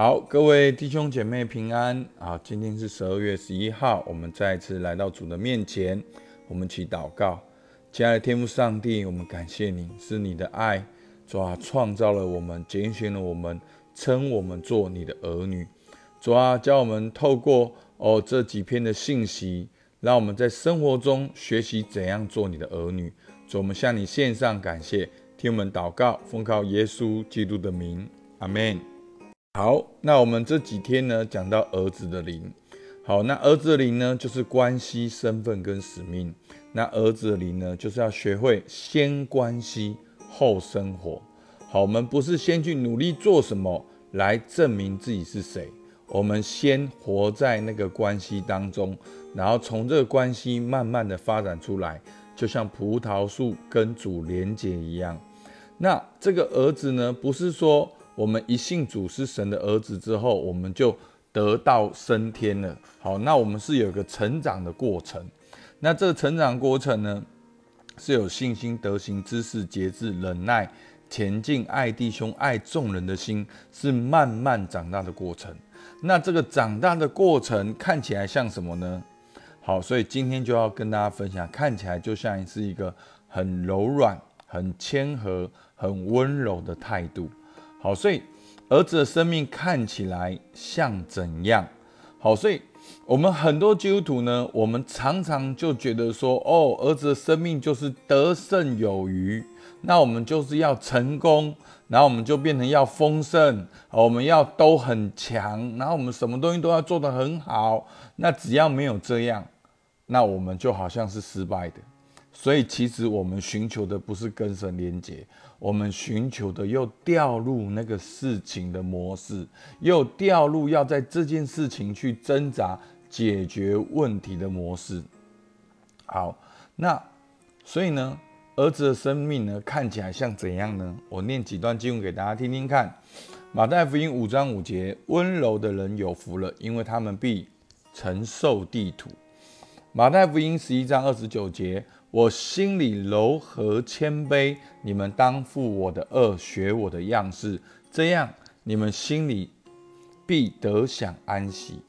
好，各位弟兄姐妹平安啊！今天是十二月十一号，我们再一次来到主的面前，我们起祷告。亲爱的天父上帝，我们感谢你，是你的爱，主啊，创造了我们，拣选了我们，称我们做你的儿女。主啊，教我们透过哦这几篇的信息，让我们在生活中学习怎样做你的儿女。主，我们向你献上感谢，听我们祷告，奉靠耶稣基督的名，阿门。好，那我们这几天呢，讲到儿子的灵。好，那儿子的灵呢，就是关系、身份跟使命。那儿子的灵呢，就是要学会先关系后生活。好，我们不是先去努力做什么来证明自己是谁，我们先活在那个关系当中，然后从这个关系慢慢的发展出来，就像葡萄树跟主连结一样。那这个儿子呢，不是说。我们一信主是神的儿子之后，我们就得到升天了。好，那我们是有个成长的过程。那这个成长过程呢，是有信心、德行、知识、节制、忍耐、前进、爱弟兄、爱众人的心，是慢慢长大的过程。那这个长大的过程看起来像什么呢？好，所以今天就要跟大家分享，看起来就像是一个很柔软、很谦和、很温柔的态度。好，所以儿子的生命看起来像怎样？好，所以我们很多基督徒呢，我们常常就觉得说，哦，儿子的生命就是得胜有余，那我们就是要成功，然后我们就变成要丰盛，我们要都很强，然后我们什么东西都要做得很好。那只要没有这样，那我们就好像是失败的。所以其实我们寻求的不是跟神连接。我们寻求的又掉入那个事情的模式，又掉入要在这件事情去挣扎解决问题的模式。好，那所以呢，儿子的生命呢，看起来像怎样呢？我念几段经文给大家听听看。马太福音五章五节：温柔的人有福了，因为他们必承受地土。马太福音十一章二十九节。我心里柔和谦卑，你们当负我的恶，学我的样式，这样你们心里必得享安息。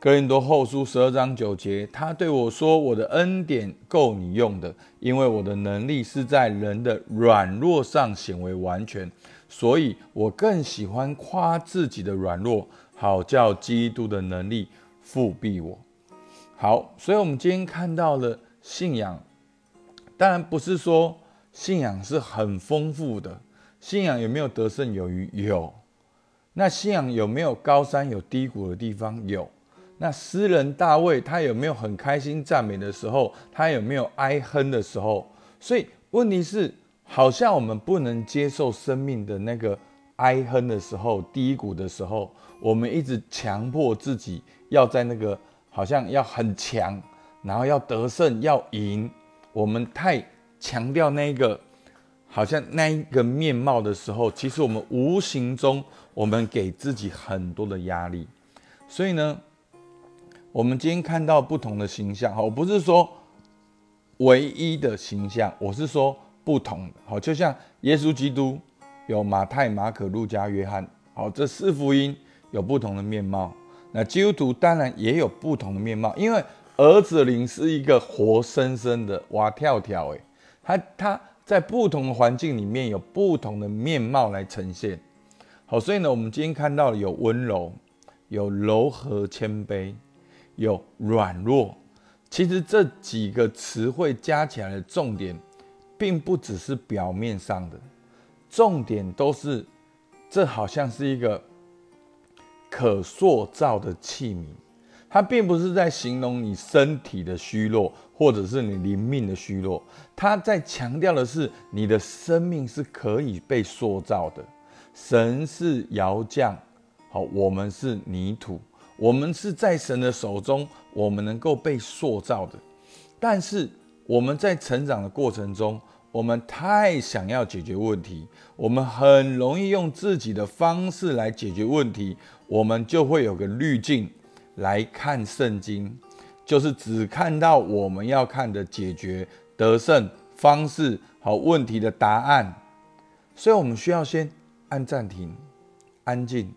哥林多后书十二章九节，他对我说：“我的恩典够你用的，因为我的能力是在人的软弱上显为完全，所以我更喜欢夸自己的软弱，好叫基督的能力复庇我。”好，所以我们今天看到了信仰。当然不是说信仰是很丰富的，信仰有没有得胜有余？有。那信仰有没有高山有低谷的地方？有。那诗人大卫他有没有很开心赞美的时候？他有没有哀哼的时候？所以问题是，好像我们不能接受生命的那个哀哼的时候、低谷的时候，我们一直强迫自己要在那个好像要很强，然后要得胜要赢。我们太强调那个，好像那一个面貌的时候，其实我们无形中我们给自己很多的压力。所以呢，我们今天看到不同的形象，哈，我不是说唯一的形象，我是说不同的。好，就像耶稣基督有马太、马可、路加、约翰，好，这四福音有不同的面貌。那基督徒当然也有不同的面貌，因为。儿子灵是一个活生生的蛙跳跳，诶，他他在不同的环境里面有不同的面貌来呈现。好，所以呢，我们今天看到有温柔，有柔和谦卑，有软弱。其实这几个词汇加起来的重点，并不只是表面上的，重点都是这好像是一个可塑造的器皿。它并不是在形容你身体的虚弱，或者是你灵命的虚弱，它在强调的是你的生命是可以被塑造的。神是窑匠，好，我们是泥土，我们是在神的手中，我们能够被塑造的。但是我们在成长的过程中，我们太想要解决问题，我们很容易用自己的方式来解决问题，我们就会有个滤镜。来看圣经，就是只看到我们要看的解决得胜方式和问题的答案，所以我们需要先按暂停，安静，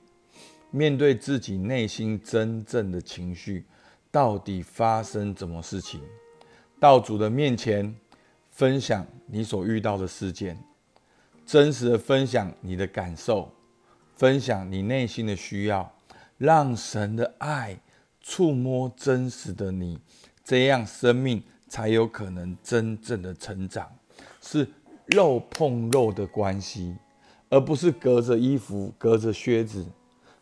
面对自己内心真正的情绪，到底发生什么事情？到主的面前分享你所遇到的事件，真实的分享你的感受，分享你内心的需要，让神的爱触摸真实的你，这样生命才有可能真正的成长。是肉碰肉的关系，而不是隔着衣服、隔着靴子，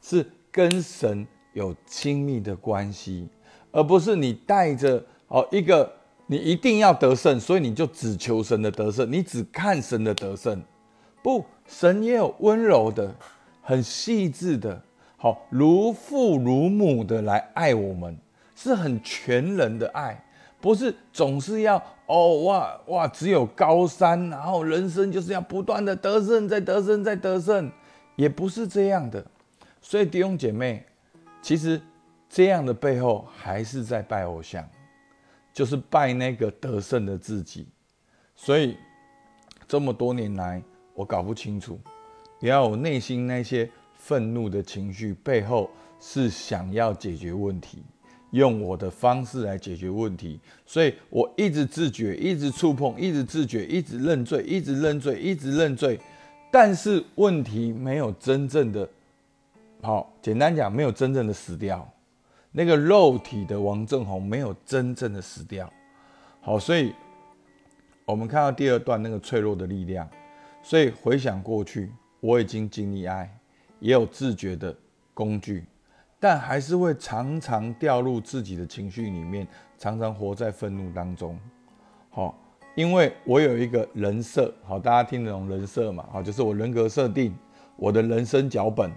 是跟神有亲密的关系，而不是你带着哦一个你一定要得胜，所以你就只求神的得胜，你只看神的得胜。不，神也有温柔的、很细致的，好如父如母的来爱我们，是很全人的爱。不是总是要哦哇哇，只有高山，然后人生就是要不断的得胜，再得胜，再得胜，也不是这样的。所以弟兄姐妹，其实这样的背后还是在拜偶像，就是拜那个得胜的自己。所以这么多年来，我搞不清楚，也要我内心那些愤怒的情绪背后是想要解决问题。用我的方式来解决问题，所以我一直自觉，一直触碰，一直自觉，一直认罪，一直认罪，一直认罪。但是问题没有真正的，好，简单讲，没有真正的死掉。那个肉体的王正红没有真正的死掉。好，所以我们看到第二段那个脆弱的力量。所以回想过去，我已经经历爱，也有自觉的工具。但还是会常常掉入自己的情绪里面，常常活在愤怒当中。好，因为我有一个人设，好，大家听得懂人设嘛？好，就是我人格设定，我的人生脚本，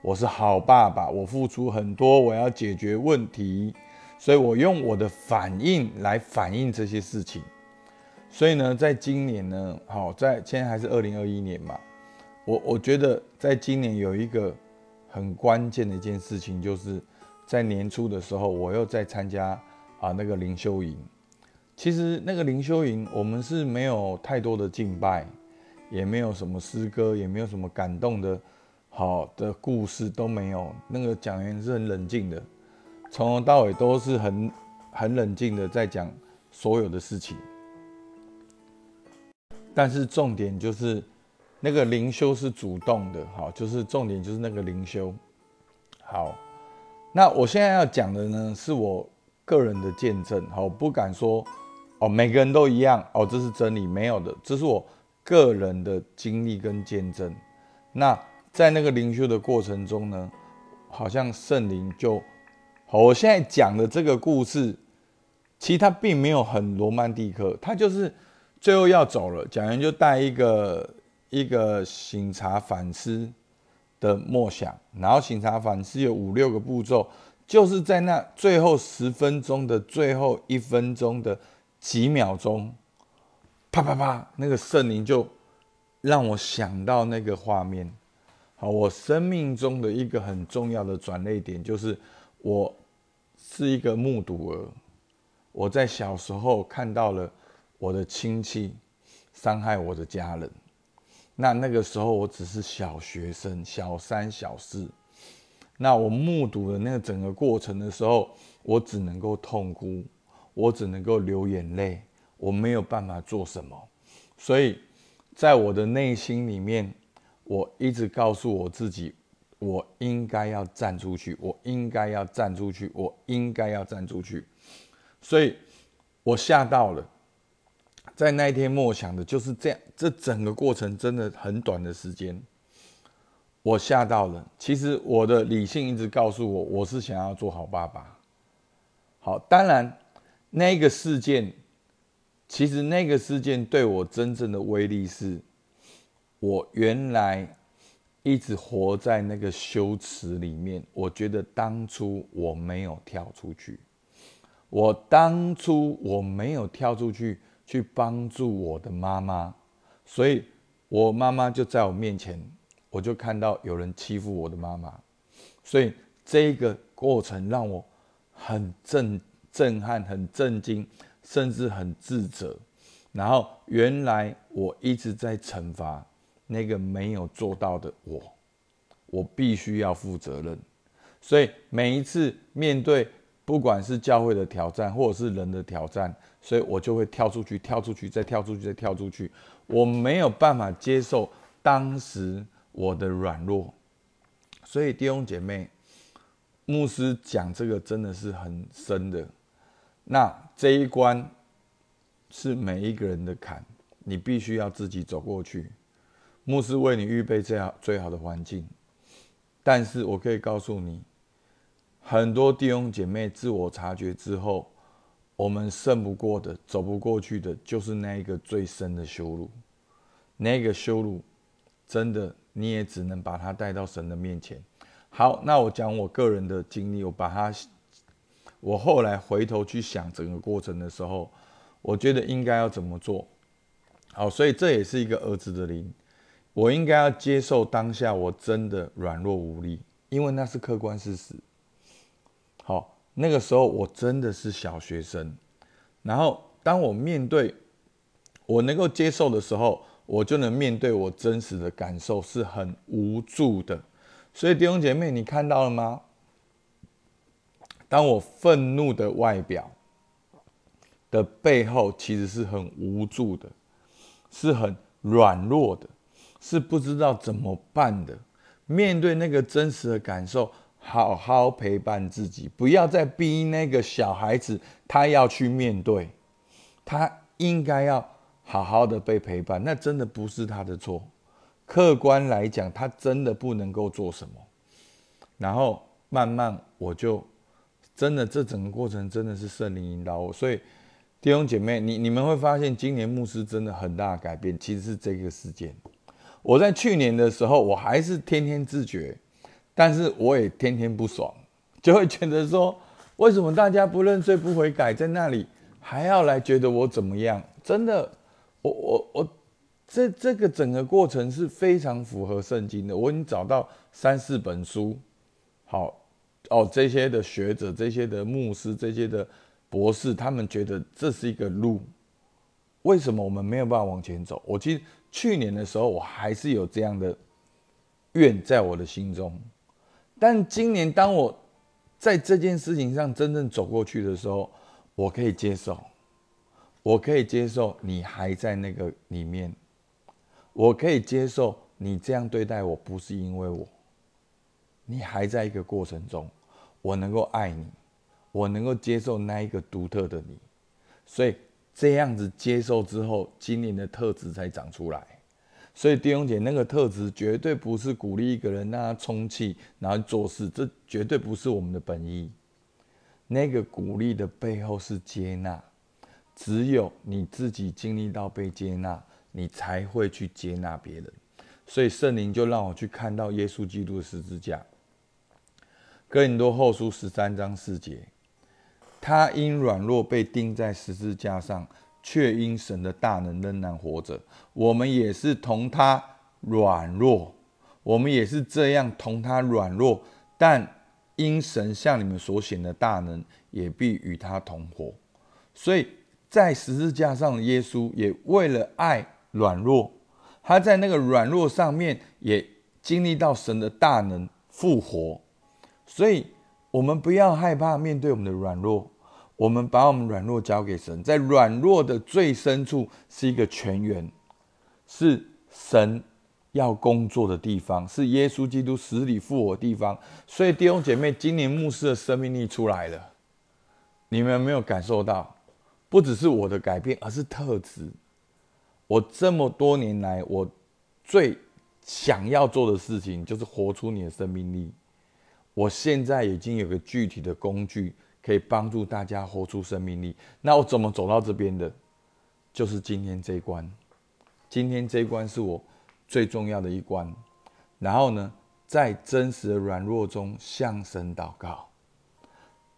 我是好爸爸，我付出很多，我要解决问题，所以我用我的反应来反映这些事情。所以呢，在今年呢，好，在现在还是二零二一年嘛，我我觉得在今年有一个。很关键的一件事情，就是在年初的时候，我又在参加啊那个灵修营。其实那个灵修营，我们是没有太多的敬拜，也没有什么诗歌，也没有什么感动的好的故事都没有。那个讲员是很冷静的，从头到尾都是很很冷静的在讲所有的事情。但是重点就是。那个灵修是主动的，好，就是重点就是那个灵修。好，那我现在要讲的呢，是我个人的见证，好，不敢说哦，每个人都一样哦，这是真理，没有的，这是我个人的经历跟见证。那在那个灵修的过程中呢，好像圣灵就，好，我现在讲的这个故事，其实它并没有很罗曼蒂克，它就是最后要走了，讲员就带一个。一个醒茶反思的默想，然后醒茶反思有五六个步骤，就是在那最后十分钟的最后一分钟的几秒钟，啪啪啪，那个圣灵就让我想到那个画面。好，我生命中的一个很重要的转捩点，就是我是一个目睹儿，我在小时候看到了我的亲戚伤害我的家人。那那个时候我只是小学生，小三、小四。那我目睹了那个整个过程的时候，我只能够痛哭，我只能够流眼泪，我没有办法做什么。所以，在我的内心里面，我一直告诉我自己，我应该要站出去，我应该要站出去，我应该要站出去。所以，我吓到了。在那一天默想的就是这样，这整个过程真的很短的时间，我吓到了。其实我的理性一直告诉我，我是想要做好爸爸。好，当然那个事件，其实那个事件对我真正的威力是，我原来一直活在那个羞耻里面。我觉得当初我没有跳出去，我当初我没有跳出去。去帮助我的妈妈，所以我妈妈就在我面前，我就看到有人欺负我的妈妈，所以这个过程让我很震震撼、很震惊，甚至很自责。然后原来我一直在惩罚那个没有做到的我，我必须要负责任。所以每一次面对不管是教会的挑战，或者是人的挑战，所以我就会跳出去，跳出去，再跳出去，再跳出去。我没有办法接受当时我的软弱，所以弟兄姐妹，牧师讲这个真的是很深的。那这一关是每一个人的坎，你必须要自己走过去。牧师为你预备这样最好的环境，但是我可以告诉你，很多弟兄姐妹自我察觉之后，我们胜不过的、走不过去的，就是那一个最深的羞辱。那个羞辱，真的你也只能把它带到神的面前。好，那我讲我个人的经历，我把它，我后来回头去想整个过程的时候，我觉得应该要怎么做。好，所以这也是一个儿子的灵。我应该要接受当下我真的软弱无力，因为那是客观事实。那个时候我真的是小学生，然后当我面对我能够接受的时候，我就能面对我真实的感受是很无助的。所以弟兄姐妹，你看到了吗？当我愤怒的外表的背后，其实是很无助的，是很软弱的。是不知道怎么办的，面对那个真实的感受，好好陪伴自己，不要再逼那个小孩子，他要去面对，他应该要好好的被陪伴，那真的不是他的错，客观来讲，他真的不能够做什么。然后慢慢，我就真的这整个过程真的是圣灵引导我，所以弟兄姐妹，你你们会发现，今年牧师真的很大的改变，其实是这个事件。我在去年的时候，我还是天天自觉，但是我也天天不爽，就会觉得说，为什么大家不认罪不悔改，在那里还要来觉得我怎么样？真的，我我我，这这个整个过程是非常符合圣经的。我已经找到三四本书，好哦，这些的学者、这些的牧师、这些的博士，他们觉得这是一个路。为什么我们没有办法往前走？我其实。去年的时候，我还是有这样的愿在我的心中，但今年当我在这件事情上真正走过去的时候，我可以接受，我可以接受你还在那个里面，我可以接受你这样对待我不是因为我，你还在一个过程中，我能够爱你，我能够接受那一个独特的你，所以。这样子接受之后，今年的特质才长出来。所以弟兄姐，那个特质绝对不是鼓励一个人让他充气，然后做事，这绝对不是我们的本意。那个鼓励的背后是接纳，只有你自己经历到被接纳，你才会去接纳别人。所以圣灵就让我去看到耶稣基督的十字架。哥林多后书十三章四节。他因软弱被钉在十字架上，却因神的大能仍然活着。我们也是同他软弱，我们也是这样同他软弱，但因神向你们所显的大能，也必与他同活。所以在十字架上的，耶稣也为了爱软弱，他在那个软弱上面也经历到神的大能复活。所以，我们不要害怕面对我们的软弱。我们把我们软弱交给神，在软弱的最深处是一个泉源，是神要工作的地方，是耶稣基督死里复活的地方。所以弟兄姐妹，今年牧师的生命力出来了，你们有没有感受到？不只是我的改变，而是特质。我这么多年来，我最想要做的事情就是活出你的生命力。我现在已经有个具体的工具。可以帮助大家活出生命力。那我怎么走到这边的？就是今天这一关。今天这一关是我最重要的一关。然后呢，在真实的软弱中向神祷告。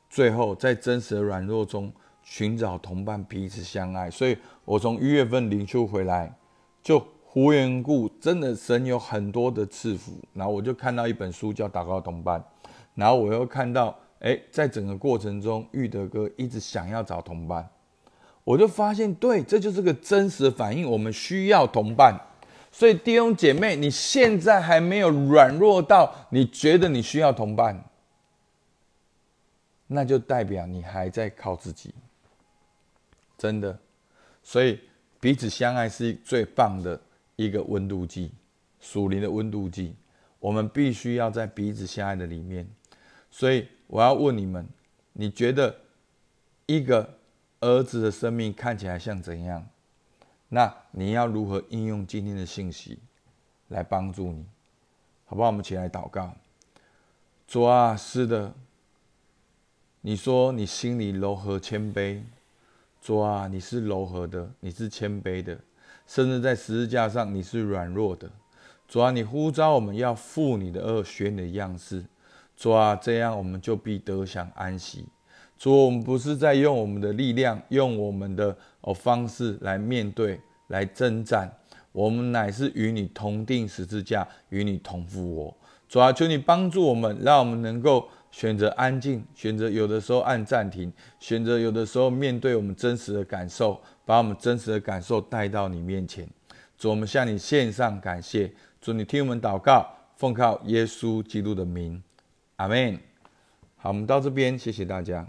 最后，在真实的软弱中寻找同伴，彼此相爱。所以我从一月份领袖回来，就无缘故，真的神有很多的赐福。然后我就看到一本书叫《祷告同伴》，然后我又看到。哎，在整个过程中，玉德哥一直想要找同伴，我就发现，对，这就是个真实的反应。我们需要同伴，所以弟兄姐妹，你现在还没有软弱到你觉得你需要同伴，那就代表你还在靠自己。真的，所以彼此相爱是最棒的一个温度计，属灵的温度计。我们必须要在彼此相爱的里面。所以我要问你们：你觉得一个儿子的生命看起来像怎样？那你要如何应用今天的信息来帮助你？好不好？我们起来祷告。主啊，是的，你说你心里柔和谦卑。主啊，你是柔和的，你是谦卑的，甚至在十字架上你是软弱的。主啊，你呼召我们要负你的恶，学你的样式。主啊，这样我们就必得享安息。主，我们不是在用我们的力量，用我们的哦方式来面对、来征战，我们乃是与你同定十字架，与你同复活。主啊，求你帮助我们，让我们能够选择安静，选择有的时候按暂停，选择有的时候面对我们真实的感受，把我们真实的感受带到你面前。主，我们向你献上感谢。主，你听我们祷告，奉靠耶稣基督的名，阿门。好，我们到这边，谢谢大家。